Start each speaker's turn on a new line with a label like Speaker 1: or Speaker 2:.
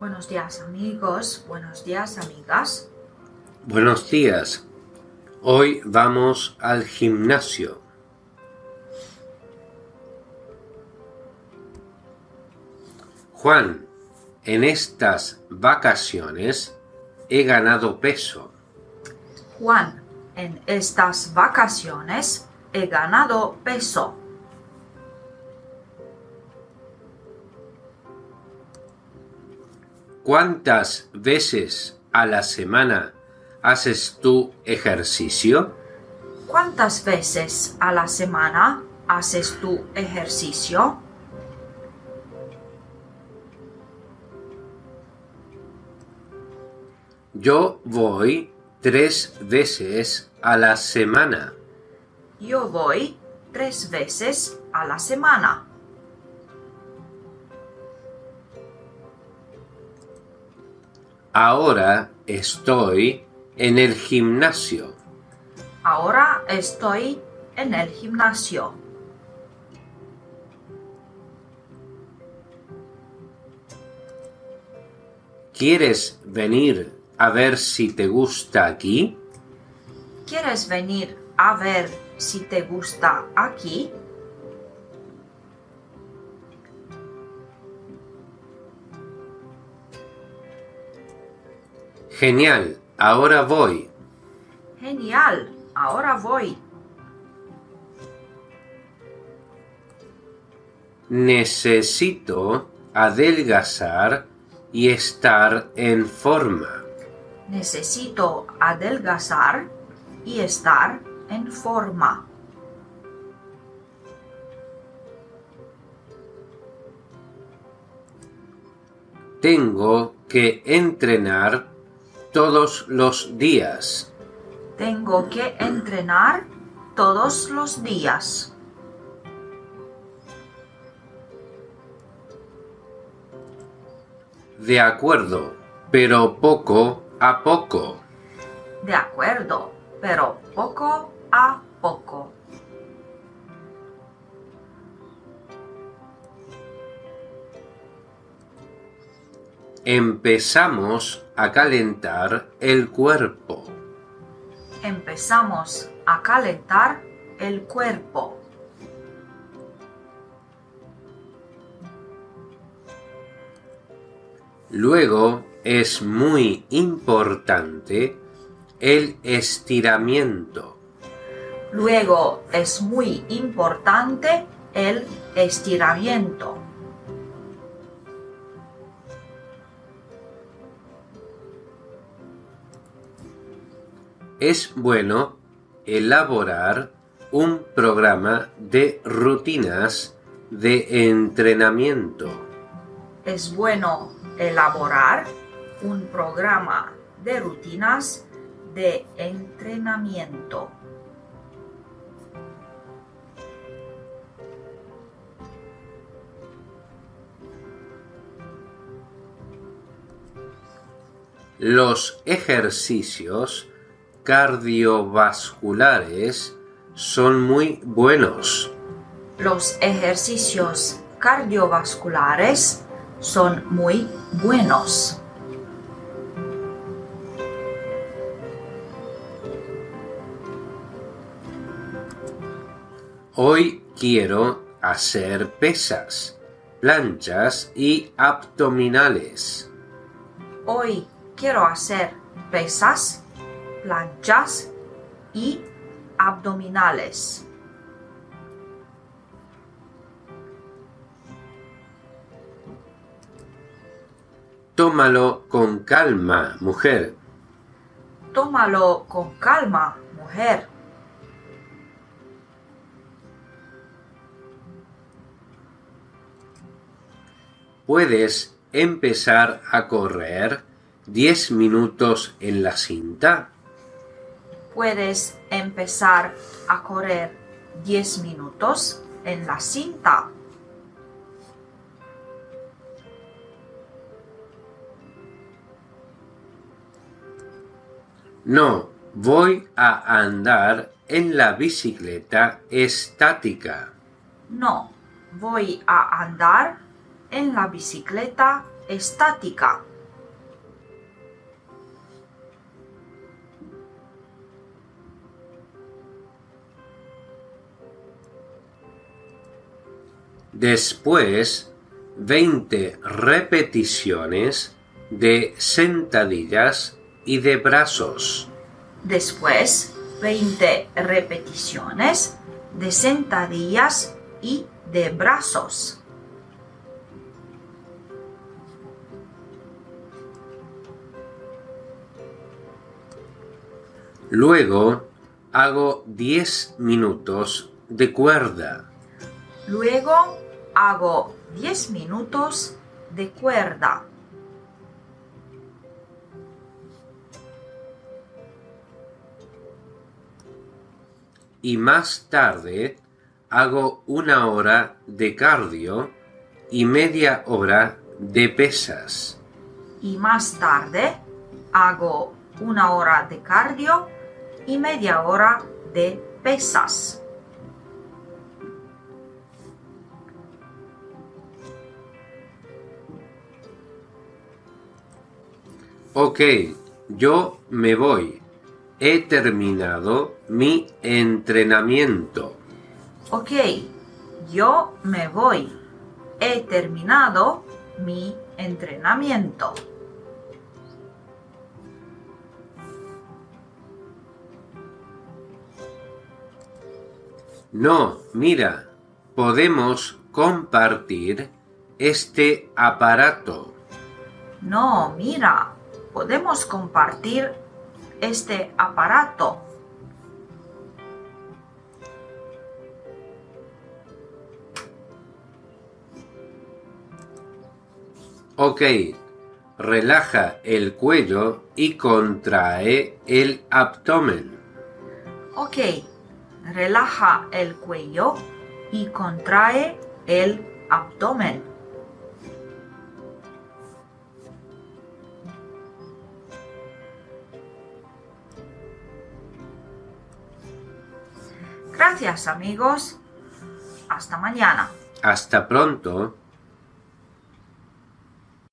Speaker 1: Buenos días amigos, buenos días amigas.
Speaker 2: Buenos días. Hoy vamos al gimnasio. Juan, en estas vacaciones he ganado peso.
Speaker 1: Juan, en estas vacaciones he ganado peso.
Speaker 2: ¿Cuántas veces a la semana haces tu ejercicio?
Speaker 1: ¿Cuántas veces a la semana haces tu ejercicio?
Speaker 2: Yo voy tres veces a la semana.
Speaker 1: Yo voy tres veces a la semana.
Speaker 2: Ahora estoy en el gimnasio.
Speaker 1: Ahora estoy en el gimnasio.
Speaker 2: ¿Quieres venir a ver si te gusta aquí?
Speaker 1: ¿Quieres venir a ver si te gusta aquí?
Speaker 2: Genial, ahora voy.
Speaker 1: Genial, ahora voy.
Speaker 2: Necesito adelgazar y estar en forma.
Speaker 1: Necesito adelgazar y estar en forma.
Speaker 2: Tengo que entrenar todos los días.
Speaker 1: Tengo que entrenar todos los días.
Speaker 2: De acuerdo, pero poco a poco.
Speaker 1: De acuerdo, pero poco a poco.
Speaker 2: Empezamos a calentar el cuerpo.
Speaker 1: Empezamos a calentar el cuerpo.
Speaker 2: Luego es muy importante el estiramiento.
Speaker 1: Luego es muy importante el estiramiento.
Speaker 2: Es bueno elaborar un programa de rutinas de entrenamiento.
Speaker 1: Es bueno elaborar un programa de rutinas de entrenamiento.
Speaker 2: Los ejercicios cardiovasculares son muy buenos.
Speaker 1: Los ejercicios cardiovasculares son muy buenos.
Speaker 2: Hoy quiero hacer pesas, planchas y abdominales.
Speaker 1: Hoy quiero hacer pesas, planchas y abdominales.
Speaker 2: Tómalo con calma, mujer.
Speaker 1: Tómalo con calma, mujer.
Speaker 2: Puedes empezar a correr 10 minutos en la cinta.
Speaker 1: Puedes empezar a correr 10 minutos en la cinta.
Speaker 2: No, voy a andar en la bicicleta estática.
Speaker 1: No, voy a andar en la bicicleta estática.
Speaker 2: Después, 20 repeticiones de sentadillas y de brazos.
Speaker 1: Después, 20 repeticiones de sentadillas y de brazos.
Speaker 2: Luego, hago 10 minutos de cuerda.
Speaker 1: Luego hago 10 minutos de cuerda.
Speaker 2: y más tarde hago una hora de cardio y media hora de pesas.
Speaker 1: Y más tarde hago una hora de cardio y media hora de pesas.
Speaker 2: Ok, yo me voy. He terminado mi entrenamiento.
Speaker 1: Ok, yo me voy. He terminado mi entrenamiento.
Speaker 2: No, mira, podemos compartir este aparato.
Speaker 1: No, mira, podemos compartir este aparato.
Speaker 2: Ok, relaja el cuello y contrae el abdomen.
Speaker 1: Ok, relaja el cuello y contrae el abdomen. Gracias amigos. Hasta mañana.
Speaker 2: Hasta pronto.